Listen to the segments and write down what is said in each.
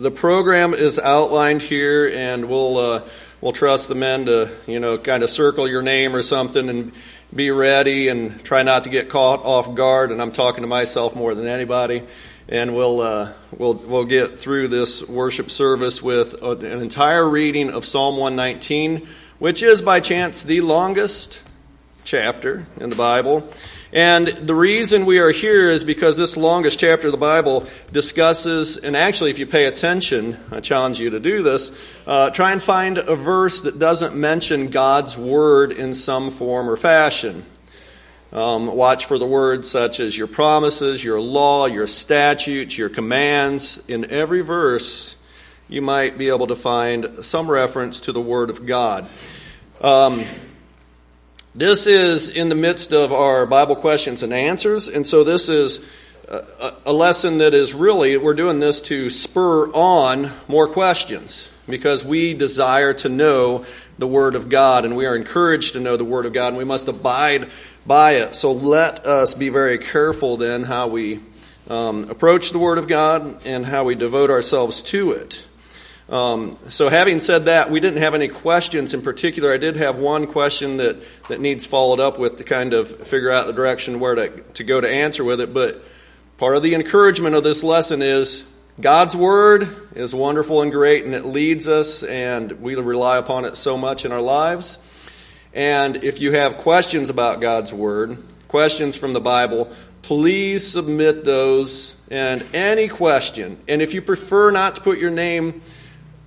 the program is outlined here, and we'll uh, we'll trust the men to you know kind of circle your name or something and be ready and try not to get caught off guard. And I'm talking to myself more than anybody. And we'll uh, we'll we'll get through this worship service with an entire reading of Psalm 119, which is by chance the longest chapter in the Bible. And the reason we are here is because this longest chapter of the Bible discusses, and actually, if you pay attention, I challenge you to do this, uh, try and find a verse that doesn't mention God's Word in some form or fashion. Um, watch for the words such as your promises, your law, your statutes, your commands. In every verse, you might be able to find some reference to the Word of God. Um, this is in the midst of our Bible questions and answers, and so this is a, a, lesson that is really, we're doing this to spur on more questions because we desire to know the Word of God and we are encouraged to know the Word of God and we must abide by it. So let us be very careful then how we um, approach the Word of God and how we devote ourselves to it. Um, so, having said that, we didn't have any questions in particular. I did have one question that, that needs followed up with to kind of figure out the direction where to, to go to answer with it. But part of the encouragement of this lesson is God's Word is wonderful and great, and it leads us, and we rely upon it so much in our lives. And if you have questions about God's Word, questions from the Bible, please submit those and any question. And if you prefer not to put your name,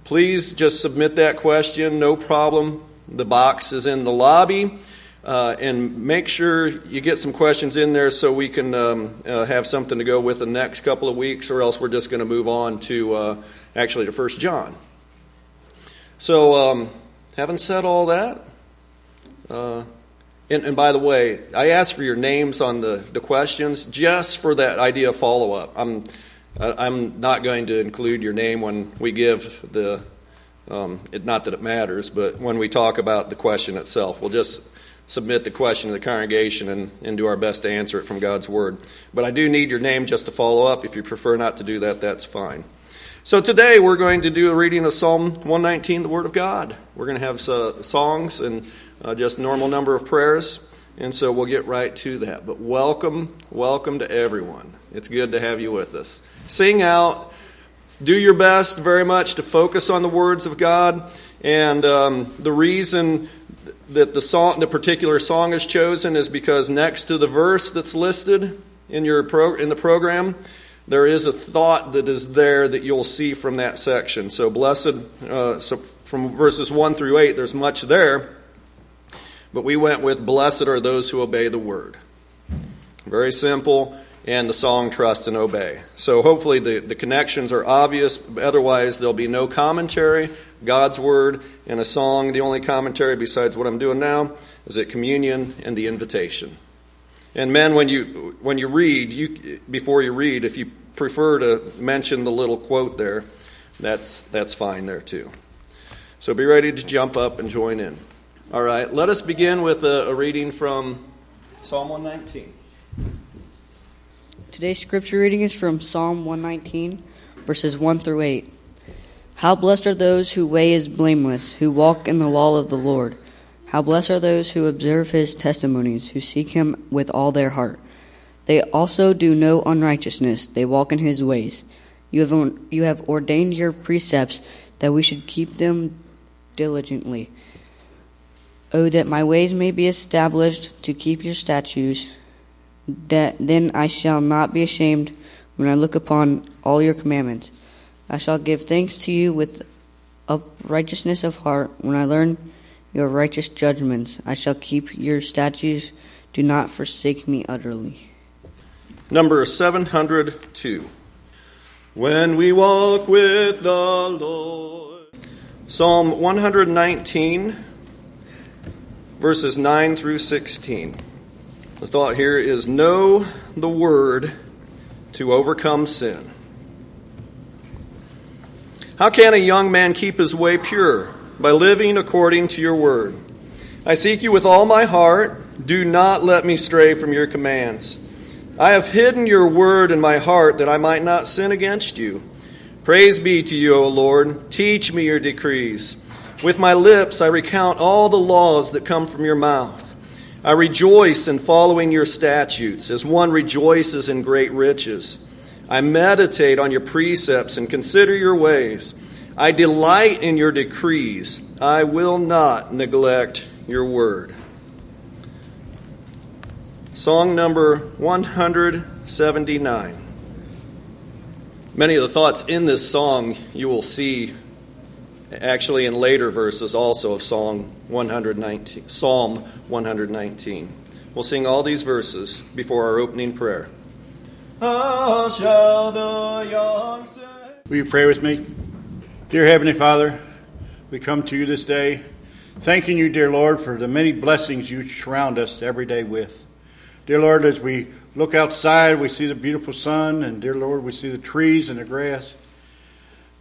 please just submit that question, no problem. The box is in the lobby. Uh, and make sure you get some questions in there so we can um, uh, have something to go with the next couple of weeks, or else we're just going to move on to uh, actually to First John. So, um, having said all that, uh, and, and, by the way, I asked for your names on the, the questions just for that idea of follow up. I'm I'm not going to include your name when we give the, um, it, not that it matters, but when we talk about the question itself. We'll just submit the question to the congregation and, and do our best to answer it from God's Word. But I do need your name just to follow up. If you prefer not to do that, that's fine. So today we're going to do a reading of Psalm 119, the Word of God. We're going to have uh, songs and uh, just normal number of prayers. And so we'll get right to that. But welcome, welcome to everyone. It's good to have you with us. Sing out. Do your best very much to focus on the words of God. And um, the reason that the song, the particular song is chosen is because next to the verse that's listed in your pro, in the program, there is a thought that is there that you'll see from that section. So blessed, uh, so from verses one through eight, there's much there, but we went with blessed are those who obey the word. Very simple and the song Trust and Obey. So hopefully the, the connections are obvious. Otherwise, there'll be no commentary. God's Word and a song. The only commentary besides what I'm doing now is at communion and the invitation. And men, when you when you read, you before you read, if you prefer to mention the little quote there, that's that's fine there too. So be ready to jump up and join in. All right, let us begin with a, a reading from Psalm 119. Today's scripture reading is from Psalm 119, verses 1 through 8. How blessed are those whose way is blameless, who walk in the law of the Lord. How blessed are those who observe his testimonies, who seek him with all their heart. They also do no unrighteousness, they walk in his ways. You have, you have ordained your precepts that we should keep them diligently. Oh, that my ways may be established to keep your statutes that then I shall not be ashamed when I look upon all your commandments. I shall give thanks to you with uprightness of heart when I learn your righteous judgments. I shall keep your statutes. Do not forsake me utterly. Number 702. When we walk with the Lord. Psalm 119, verses 9 through 16. The thought here is know the word to overcome sin. How can a young man keep his way pure? By living according to your word. I seek you with all my heart. Do not let me stray from your commands. I have hidden your word in my heart that I might not sin against you. Praise be to you, O Lord. Teach me your decrees. With my lips I recount all the laws that come from your mouth. I rejoice in following your statutes, as one rejoices in great riches. I meditate on your precepts and consider your ways. I delight in your decrees. I will not neglect your word. Song number 179. Many of the thoughts in this song you will see actually in later verses also of Psalm 119. Psalm 119. We'll sing all these verses before our opening prayer. How shall the young say? Will you pray with me? Dear Heavenly Father, we come to you this day thanking you, dear Lord, for the many blessings you surround us every day with. Dear Lord, as we look outside, we see the beautiful sun, and dear Lord, we see the trees and the grass.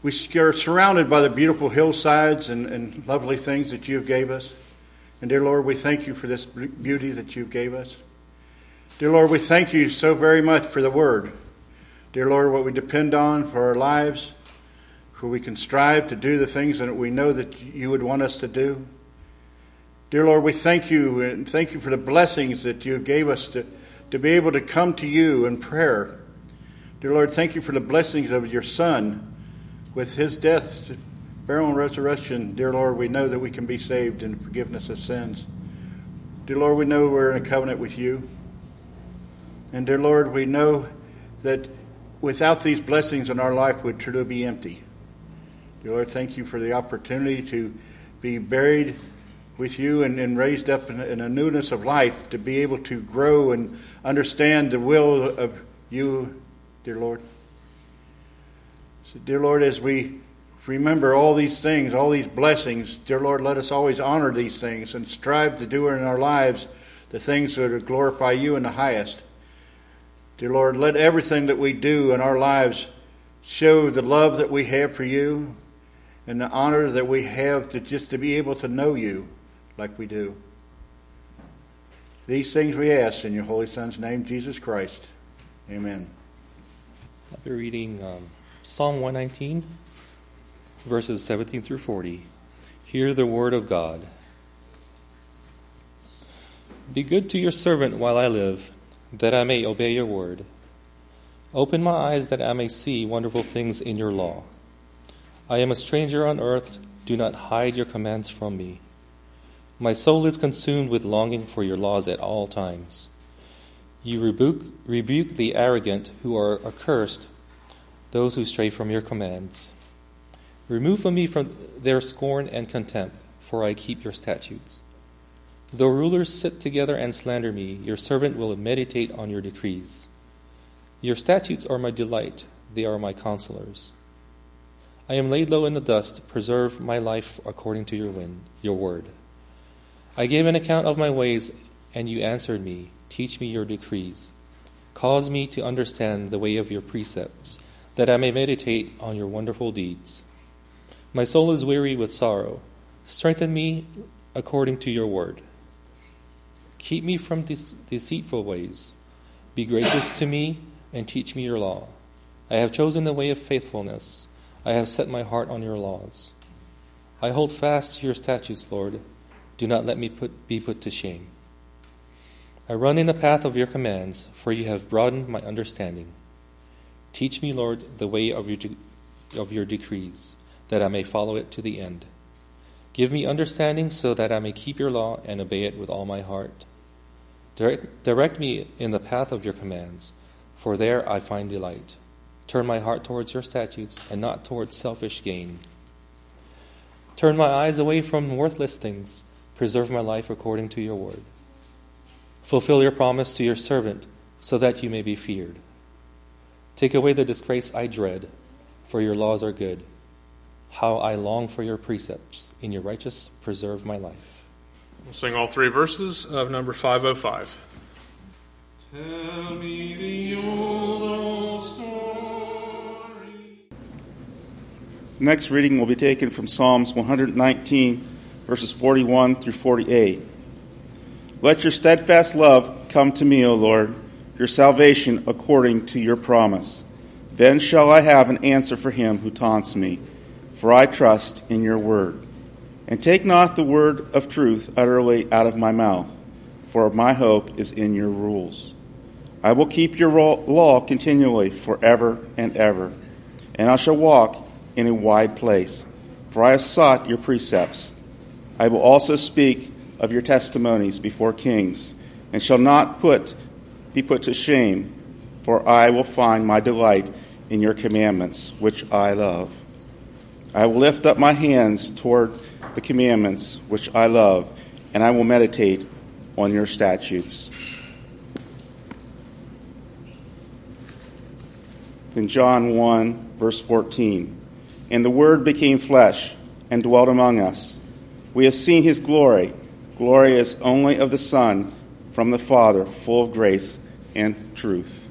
We are surrounded by the beautiful hillsides and, and lovely things that you have gave us. And dear Lord, we thank you for this beauty that you gave us. Dear Lord, we thank you so very much for the word. Dear Lord, what we depend on for our lives, for we can strive to do the things that we know that you would want us to do. Dear Lord, we thank you and thank you for the blessings that you gave us to to be able to come to you in prayer. Dear Lord, thank you for the blessings of your Son. With his death, burial, and resurrection, dear Lord, we know that we can be saved in forgiveness of sins. Dear Lord, we know we're in a covenant with you. And dear Lord, we know that without these blessings in our life would truly be empty. Dear Lord, thank you for the opportunity to be buried with you and, and raised up in, in, a newness of life to be able to grow and understand the will of you, dear Lord. So, dear Lord, as we remember all these things, all these blessings, dear Lord, let us always honor these things and strive to do in our lives the things that glorify you in the highest. Dear Lord, let everything that we do in our lives show the love that we have for you and the honor that we have to just to be able to know you like we do. These things we ask in your Holy Son's name, Jesus Christ. Amen. I'll reading um, Psalm 119, verses 17 through 40. Hear the word of God. Be good to your servant while I live, that I may obey your word. Open my eyes that I may see wonderful things in your law. I am a stranger on earth. Do not hide your commands from me. My soul is consumed with longing for your laws at all times. You rebuke, rebuke the arrogant who are accursed, those who stray from your commands. Remove from me from their scorn and contempt, for I keep your statutes. Though rulers sit together and slander me, your servant will meditate on your decrees. Your statutes are my delight, they are my counselors. I am laid low in the dust, preserve my life according to your, wind, your word. I gave an account of my ways, and you answered me. Teach me your decrees. Cause me to understand the way of your precepts, that I may meditate on your wonderful deeds. My soul is weary with sorrow. Strengthen me according to your word. Keep me from deceitful ways. Be gracious to me and teach me your law. I have chosen the way of faithfulness. I have set my heart on your laws. I hold fast to your statutes, Lord. Do not let me put, be put to shame. I run in the path of your commands, for you have broadened my understanding. Teach me, Lord, the way of your, de- of your decrees, that I may follow it to the end. Give me understanding so that I may keep your law and obey it with all my heart. Direct, direct me in the path of your commands, for there I find delight. Turn my heart towards your statutes and not towards selfish gain. Turn my eyes away from worthless things Preserve my life according to your word. Fulfill your promise to your servant, so that you may be feared. Take away the disgrace I dread, for your laws are good. How I long for your precepts. In your righteous, preserve my life. We'll sing all three verses of number 505. Tell me the old, old story. next reading will be taken from Psalms 119 verses 41 through 48. Let your steadfast love come to me, O Lord, your salvation according to your promise. Then shall I have an answer for him who taunts me, for I trust in your word. And take not the word of truth utterly out of my mouth, for my hope is in your rules. I will keep your law continually forever and ever, and I shall walk in a wide place, for I have sought your precepts. I will also speak of your testimonies before kings, and shall not put, be put to shame, for I will find my delight in your commandments, which I love. I will lift up my hands toward the commandments which I love, and I will meditate on your statutes. In John 1, verse 14, and the Word became flesh and dwelt among us. We have seen his glory. Glory is only of the Son from the Father, full of grace and truth.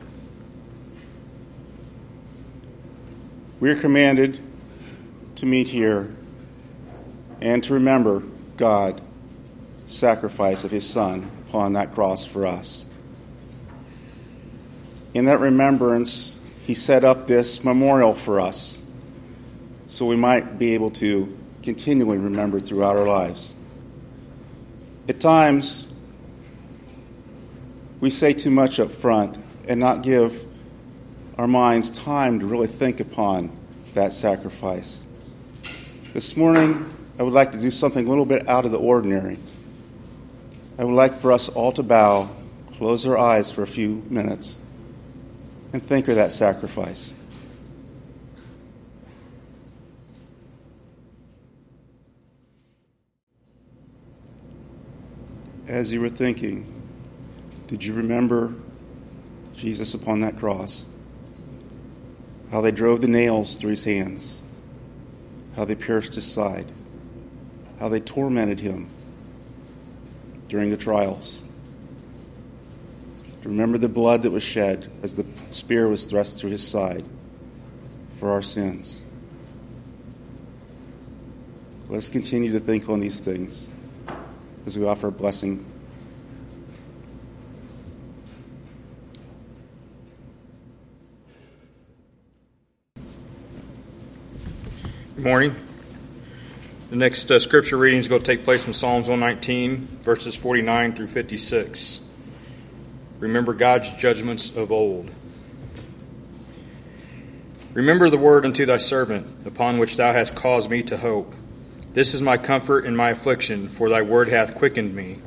We are commanded to meet here and to remember God sacrifice of his son upon that cross for us. In that remembrance, he set up this memorial for us so we might be able to continually remember throughout our lives. At times, we say too much up front and not give our minds time to really think upon that sacrifice. This morning, I would like to do something a little bit out of the ordinary. I would like for us all to bow, close our eyes for a few minutes, and think of that sacrifice. As you were thinking, did you remember Jesus upon that cross? How they drove the nails through his hands, how they pierced his side how they tormented him during the trials. To remember the blood that was shed as the spear was thrust through his side for our sins. Let us continue to think on these things as we offer a blessing. Good morning. The next uh, scripture reading is going to take place from Psalms 119, verses 49 through 56. Remember God's judgments of old. Remember the word unto thy servant, upon which thou hast caused me to hope. This is my comfort in my affliction, for thy word hath quickened me.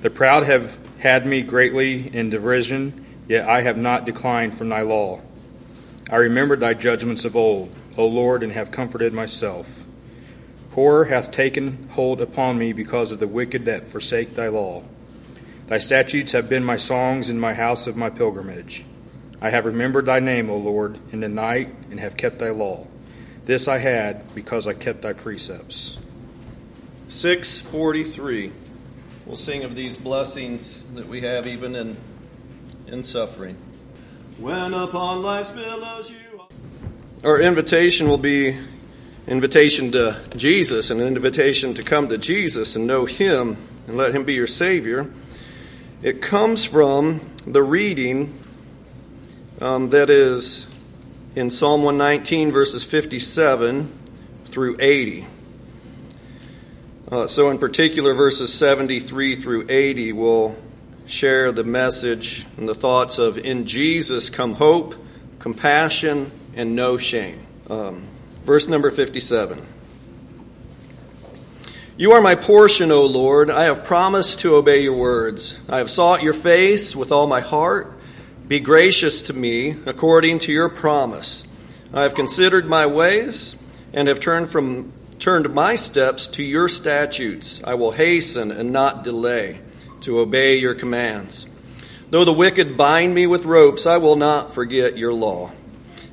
The proud have had me greatly in derision, yet I have not declined from thy law. I remembered thy judgments of old, O Lord, and have comforted myself. Horror hath taken hold upon me because of the wicked that forsake thy law. Thy statutes have been my songs in my house of my pilgrimage. I have remembered thy name, O Lord, in the night, and have kept thy law. This I had because I kept thy precepts. 643. We'll sing of these blessings that we have even in, in suffering. When upon life's billows you. Our invitation will be invitation to Jesus, and an invitation to come to Jesus and know Him and let Him be your Savior, it comes from the reading um, that is in Psalm 119, verses 57 through 80. Uh, so, in particular, verses 73 through 80 will share the message and the thoughts of In Jesus come hope, compassion, and no shame. Um, Verse number 57. You are my portion, O Lord. I have promised to obey your words. I have sought your face with all my heart. Be gracious to me according to your promise. I have considered my ways and have turned from turned my steps to your statutes. I will hasten and not delay to obey your commands. Though the wicked bind me with ropes, I will not forget your law.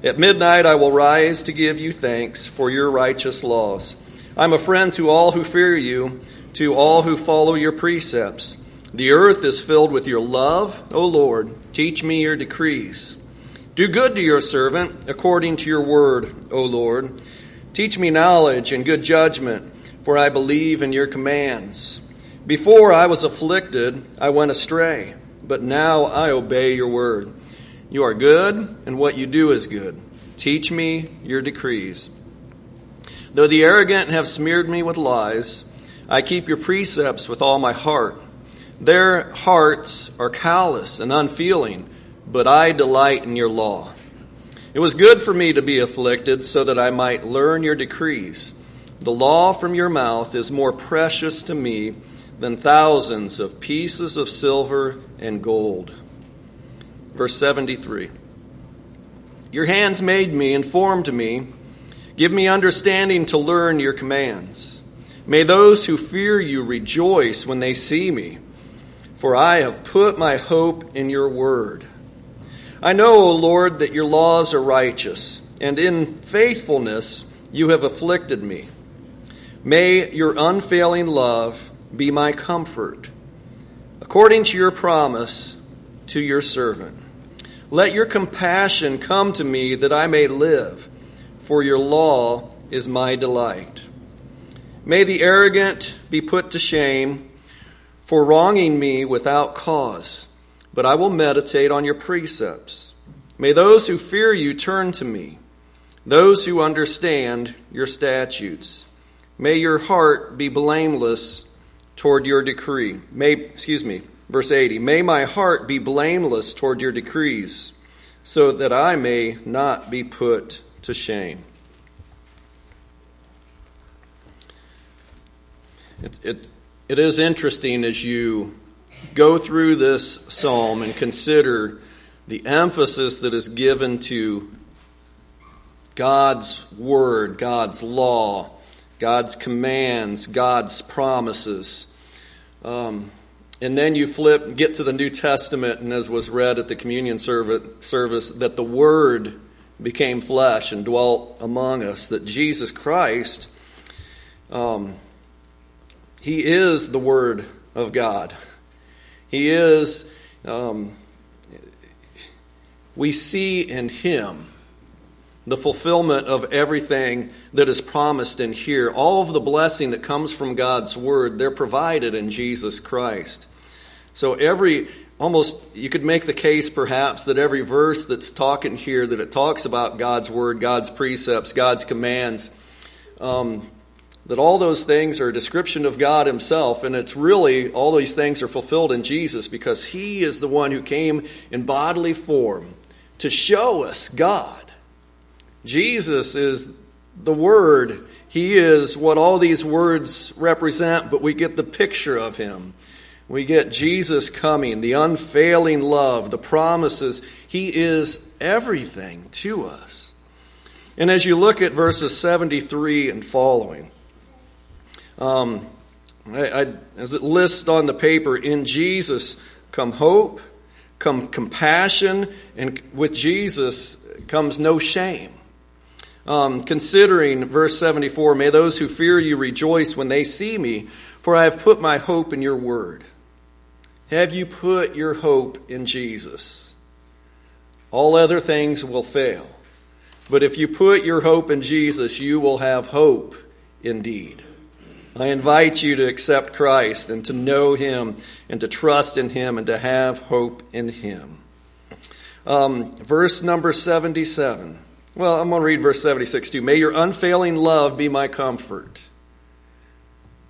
At midnight I will rise to give you thanks for your righteous laws. I'm a friend to all who fear you, to all who follow your precepts. The earth is filled with your love, O Lord. Teach me your decrees. Do good to your servant according to your word, O Lord. Teach me knowledge and good judgment, for I believe in your commands. Before I was afflicted, I went astray, but now I obey your word. You are good, and what you do is good. Teach me your decrees. Though the arrogant have smeared me with lies, I keep your precepts with all my heart. Their hearts are callous and unfeeling, but I delight in your law. It was good for me to be afflicted so that I might learn your decrees. The law from your mouth is more precious to me than thousands of pieces of silver and gold. Verse 73 Your hands made me and formed me. Give me understanding to learn your commands. May those who fear you rejoice when they see me, for I have put my hope in your word. I know, O Lord, that your laws are righteous, and in faithfulness you have afflicted me. May your unfailing love be my comfort, according to your promise to your servant. Let your compassion come to me that I may live, for your law is my delight. May the arrogant be put to shame for wronging me without cause, but I will meditate on your precepts. May those who fear you turn to me, those who understand your statutes. May your heart be blameless toward your decree. May, excuse me, verse 80. May my heart be blameless toward your decrees, so that I may not be put to shame. It, it, it is interesting as you go through this psalm and consider the emphasis that is given to God's word, God's law, God's commands, God's promises. Um, and then you flip, get to the New Testament, and as was read at the communion service, that the Word became flesh and dwelt among us, that Jesus Christ, um, He is the Word of God. He is, um, we see in Him the fulfillment of everything that is promised in here. All of the blessing that comes from God's Word, they're provided in Jesus Christ. So every, almost, you could make the case perhaps that every verse that's talking here, that it talks about God's Word, God's precepts, God's commands, um, that all those things are a description of God Himself, and it's really, all these things are fulfilled in Jesus because He is the one who came in bodily form to show us God. Jesus is the Word. He is what all these words represent, but we get the picture of Him. We get Jesus coming, the unfailing love, the promises. He is everything to us. And as you look at verses 73 and following, um, I, I, as it lists on the paper, in Jesus come hope, come compassion, and with Jesus comes no shame. Um, considering verse 74 May those who fear you rejoice when they see me, for I have put my hope in your word. Have you put your hope in Jesus? All other things will fail. But if you put your hope in Jesus, you will have hope indeed. I invite you to accept Christ and to know Him and to trust in Him and to have hope in Him. Um, verse number 77. Well, I'm going to read verse 76 too. May your unfailing love be my comfort.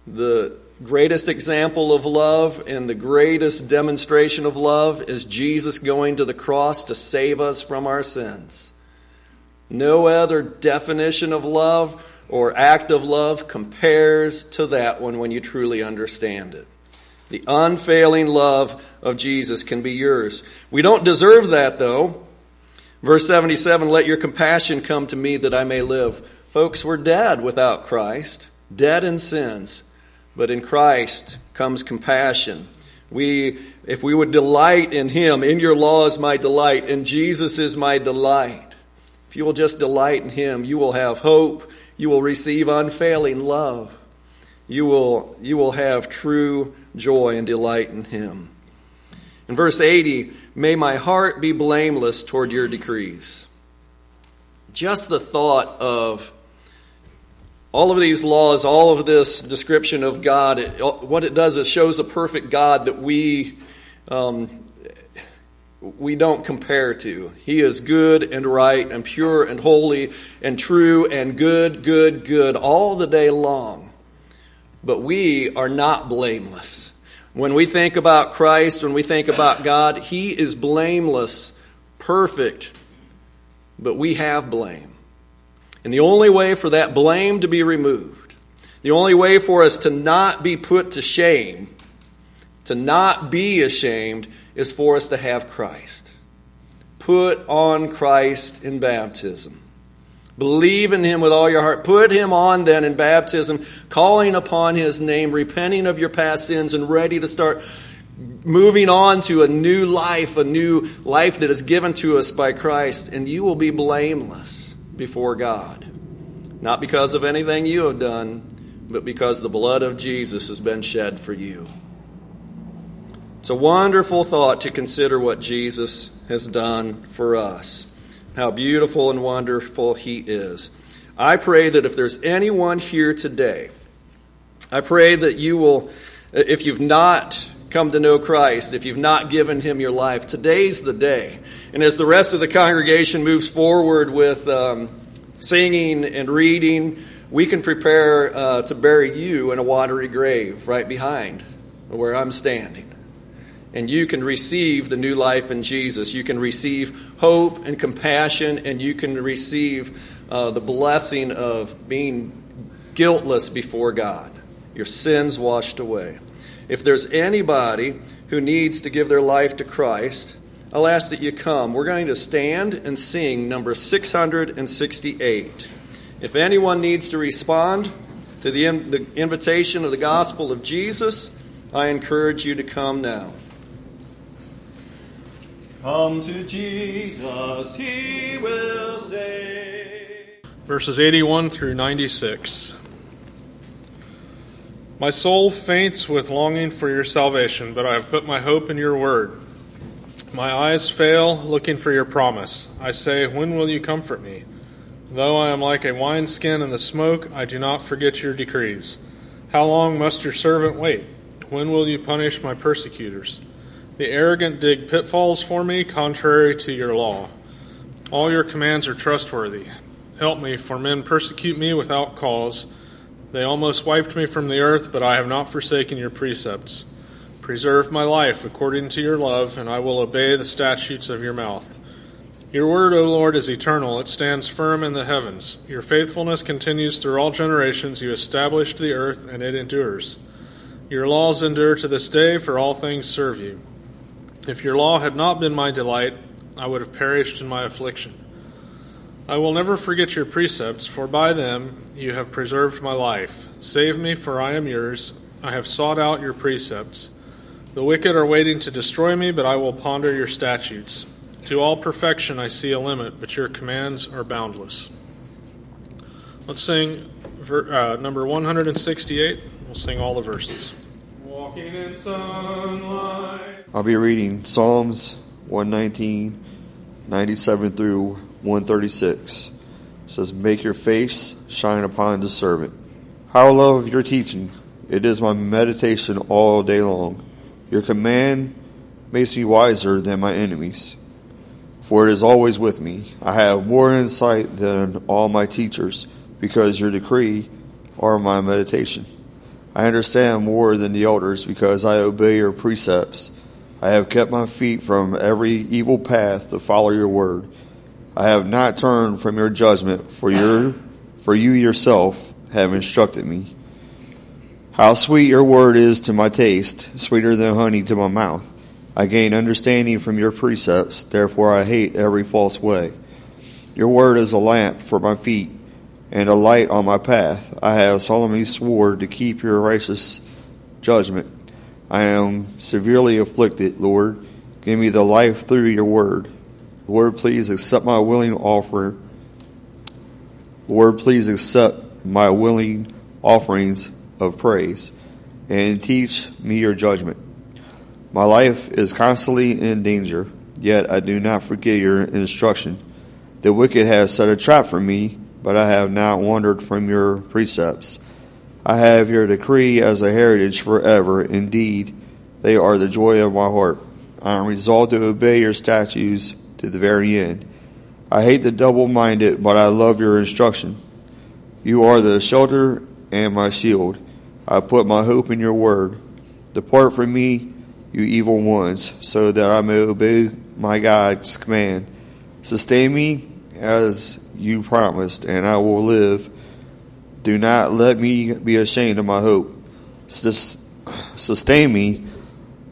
The greatest example of love and the greatest demonstration of love is Jesus going to the cross to save us from our sins. No other definition of love or act of love compares to that one when you truly understand it. The unfailing love of Jesus can be yours. We don't deserve that, though. Verse 77 Let your compassion come to me that I may live. Folks, we're dead without Christ, dead in sins. But in Christ comes compassion. We, if we would delight in Him, in your law is my delight, and Jesus is my delight. If you will just delight in Him, you will have hope. You will receive unfailing love. You will, you will have true joy and delight in Him. In verse 80, may my heart be blameless toward your decrees. Just the thought of all of these laws, all of this description of God, it, what it does is shows a perfect God that we, um, we don't compare to. He is good and right and pure and holy and true and good, good, good all the day long. But we are not blameless. When we think about Christ, when we think about God, He is blameless, perfect, but we have blame. And the only way for that blame to be removed, the only way for us to not be put to shame, to not be ashamed, is for us to have Christ. Put on Christ in baptism. Believe in him with all your heart. Put him on then in baptism, calling upon his name, repenting of your past sins, and ready to start moving on to a new life, a new life that is given to us by Christ. And you will be blameless before God. Not because of anything you have done, but because the blood of Jesus has been shed for you. It's a wonderful thought to consider what Jesus has done for us, how beautiful and wonderful He is. I pray that if there's anyone here today, I pray that you will, if you've not come to know Christ, if you've not given Him your life, today's the day. And as the rest of the congregation moves forward with um, singing and reading, we can prepare uh, to bury you in a watery grave right behind where I'm standing and you can receive the new life in Jesus. You can receive hope and compassion, and you can receive uh, the blessing of being guiltless before God, your sins washed away. If there's anybody who needs to give their life to Christ, I'll ask that you come. We're going to stand and sing number 668. If anyone needs to respond to the, the invitation of the gospel of Jesus, I encourage you to come now. Come to Jesus, he will save. Verses 81 through 96. My soul faints with longing for your salvation, but I have put my hope in your word. My eyes fail looking for your promise. I say, When will you comfort me? Though I am like a wineskin in the smoke, I do not forget your decrees. How long must your servant wait? When will you punish my persecutors? The arrogant dig pitfalls for me, contrary to your law. All your commands are trustworthy. Help me, for men persecute me without cause. They almost wiped me from the earth, but I have not forsaken your precepts. Preserve my life according to your love, and I will obey the statutes of your mouth. Your word, O Lord, is eternal. It stands firm in the heavens. Your faithfulness continues through all generations. You established the earth, and it endures. Your laws endure to this day, for all things serve you. If your law had not been my delight, I would have perished in my affliction. I will never forget your precepts, for by them you have preserved my life. Save me, for I am yours. I have sought out your precepts. The wicked are waiting to destroy me, but I will ponder your statutes. To all perfection I see a limit, but your commands are boundless. Let's sing uh, number 168. We'll sing all the verses. Walking in sunlight. I'll be reading Psalms 119, 97 through 136. It says, Make your face shine upon the servant. How I love your teaching. It is my meditation all day long. Your command makes me wiser than my enemies, for it is always with me. I have more insight than all my teachers, because your decree are my meditation. I understand more than the elders, because I obey your precepts. I have kept my feet from every evil path to follow your word. I have not turned from your judgment, for your for you yourself have instructed me. How sweet your word is to my taste, sweeter than honey to my mouth. I gain understanding from your precepts, therefore I hate every false way. Your word is a lamp for my feet and a light on my path. I have solemnly sworn to keep your righteous judgment. I am severely afflicted, Lord. Give me the life through your word. Lord, please accept my willing offer. Lord, please accept my willing offerings of praise and teach me your judgment. My life is constantly in danger, yet I do not forget your instruction. The wicked has set a trap for me, but I have not wandered from your precepts. I have your decree as a heritage forever. Indeed, they are the joy of my heart. I am resolved to obey your statutes to the very end. I hate the double minded, but I love your instruction. You are the shelter and my shield. I put my hope in your word. Depart from me, you evil ones, so that I may obey my God's command. Sustain me as you promised, and I will live. Do not let me be ashamed of my hope. Sustain me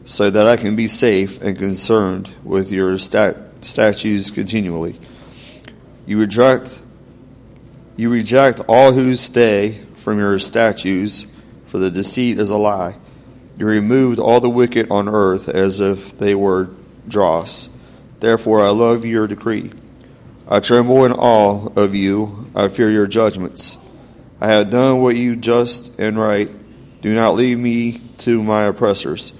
so that I can be safe and concerned with your stat- statutes continually. You reject, you reject all who stay from your statues, for the deceit is a lie. You removed all the wicked on earth as if they were dross. Therefore, I love your decree. I tremble in awe of you. I fear your judgments. I have done what you just and right. Do not leave me to my oppressors.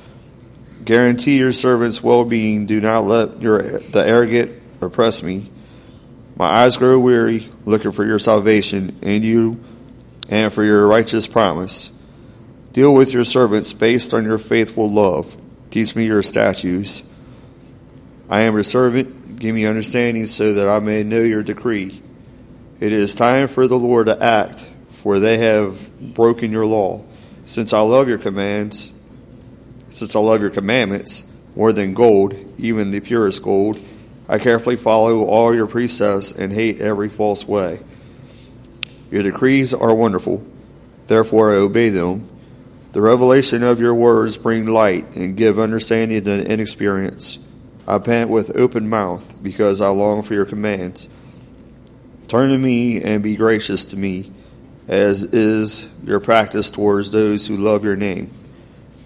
Guarantee your servant's well-being. Do not let your the arrogant oppress me. My eyes grow weary, looking for your salvation and you, and for your righteous promise. Deal with your servants based on your faithful love. Teach me your statutes. I am your servant. Give me understanding so that I may know your decree. It is time for the Lord to act, for they have broken your law. Since I love your commands, since I love your commandments more than gold, even the purest gold, I carefully follow all your precepts and hate every false way. Your decrees are wonderful, therefore I obey them. The revelation of your words bring light and give understanding to inexperience. I pant with open mouth because I long for your commands. Turn to me and be gracious to me, as is your practice towards those who love your name.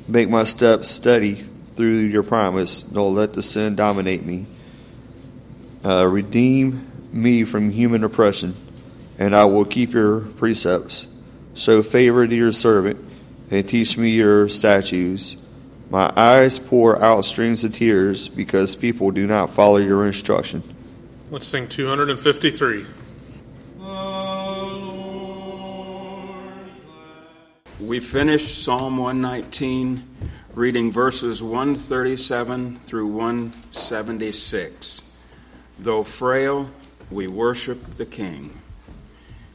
Make my steps steady through your promise. Don't let the sin dominate me. Uh, redeem me from human oppression, and I will keep your precepts. Show favor to your servant, and teach me your statutes. My eyes pour out streams of tears because people do not follow your instruction. Let's sing 253. We finished Psalm 119 reading verses 137 through 176. Though frail, we worship the King.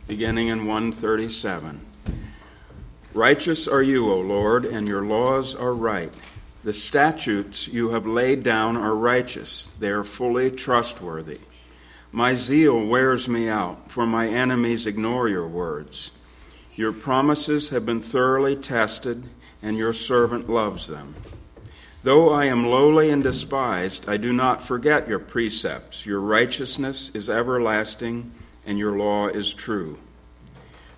Beginning in 137. Righteous are you, O Lord, and your laws are right. The statutes you have laid down are righteous, they are fully trustworthy. My zeal wears me out, for my enemies ignore your words. Your promises have been thoroughly tested, and your servant loves them. Though I am lowly and despised, I do not forget your precepts. Your righteousness is everlasting, and your law is true.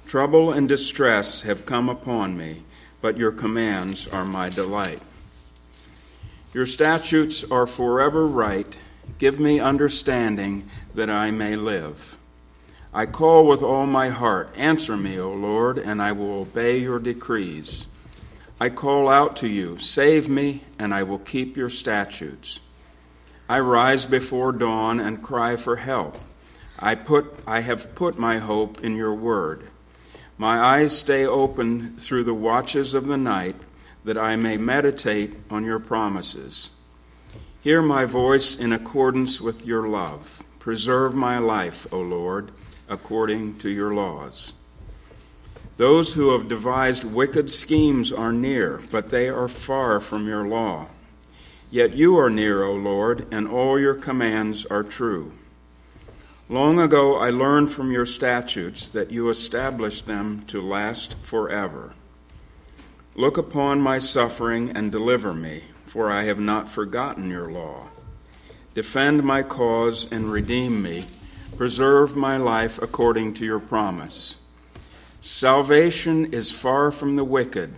Trouble and distress have come upon me, but your commands are my delight. Your statutes are forever right. Give me understanding that I may live. I call with all my heart. Answer me, O Lord, and I will obey your decrees. I call out to you, save me, and I will keep your statutes. I rise before dawn and cry for help. I put I have put my hope in your word. My eyes stay open through the watches of the night that I may meditate on your promises. Hear my voice in accordance with your love. Preserve my life, O Lord, according to your laws. Those who have devised wicked schemes are near, but they are far from your law. Yet you are near, O Lord, and all your commands are true. Long ago I learned from your statutes that you established them to last forever. Look upon my suffering and deliver me, for I have not forgotten your law. Defend my cause and redeem me. Preserve my life according to your promise. Salvation is far from the wicked,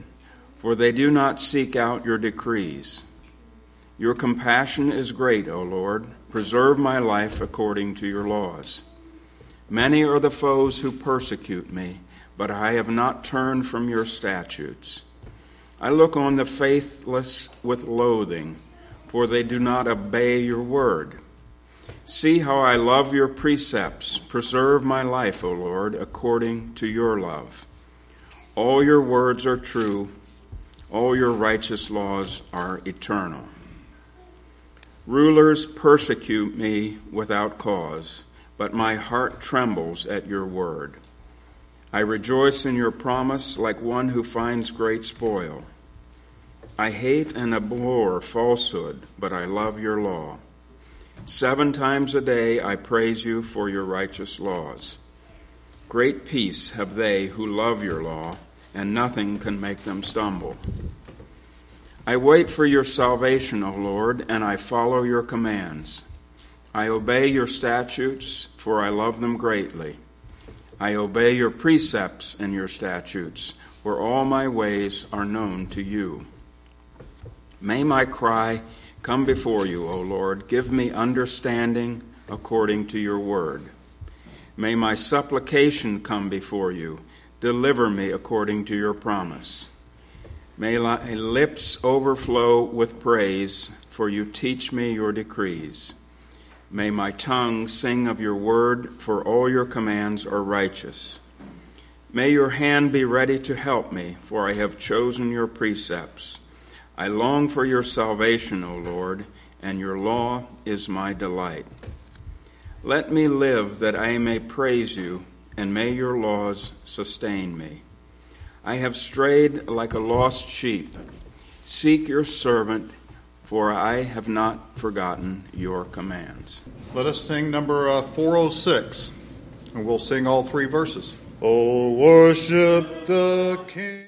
for they do not seek out your decrees. Your compassion is great, O Lord. Preserve my life according to your laws. Many are the foes who persecute me, but I have not turned from your statutes. I look on the faithless with loathing, for they do not obey your word. See how I love your precepts. Preserve my life, O Lord, according to your love. All your words are true, all your righteous laws are eternal. Rulers persecute me without cause, but my heart trembles at your word. I rejoice in your promise like one who finds great spoil. I hate and abhor falsehood, but I love your law. Seven times a day I praise you for your righteous laws. Great peace have they who love your law, and nothing can make them stumble. I wait for your salvation, O Lord, and I follow your commands. I obey your statutes, for I love them greatly. I obey your precepts and your statutes, for all my ways are known to you. May my cry come before you, O Lord. Give me understanding according to your word. May my supplication come before you. Deliver me according to your promise. May my lips overflow with praise, for you teach me your decrees. May my tongue sing of your word, for all your commands are righteous. May your hand be ready to help me, for I have chosen your precepts. I long for your salvation, O Lord, and your law is my delight. Let me live that I may praise you, and may your laws sustain me. I have strayed like a lost sheep. Seek your servant, for I have not forgotten your commands. Let us sing number uh, 406, and we'll sing all three verses. Oh, worship the King.